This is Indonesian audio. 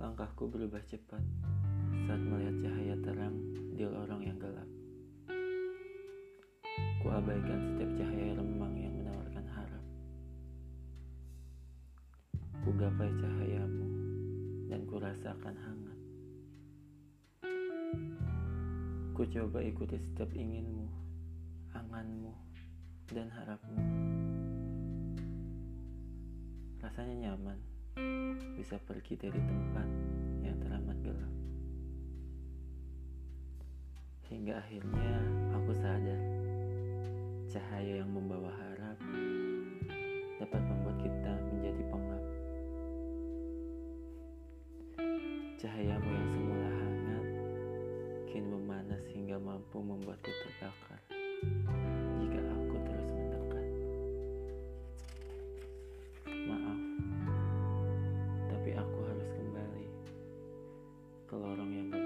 Langkahku berubah cepat saat melihat cahaya terang di lorong yang gelap. Kuabaikan setiap cahaya remang yang menawarkan harap. Kugapai cahayamu dan ku rasakan hangat. Ku coba ikuti setiap inginmu, anganmu, dan harapmu. Rasanya nyaman bisa pergi dari tempat yang teramat gelap. Hingga akhirnya aku sadar cahaya yang membawa harap dapat membuat kita menjadi pengap. Cahayamu yang semula hangat kini memanas hingga mampu membuatku terbakar. ke lorong yang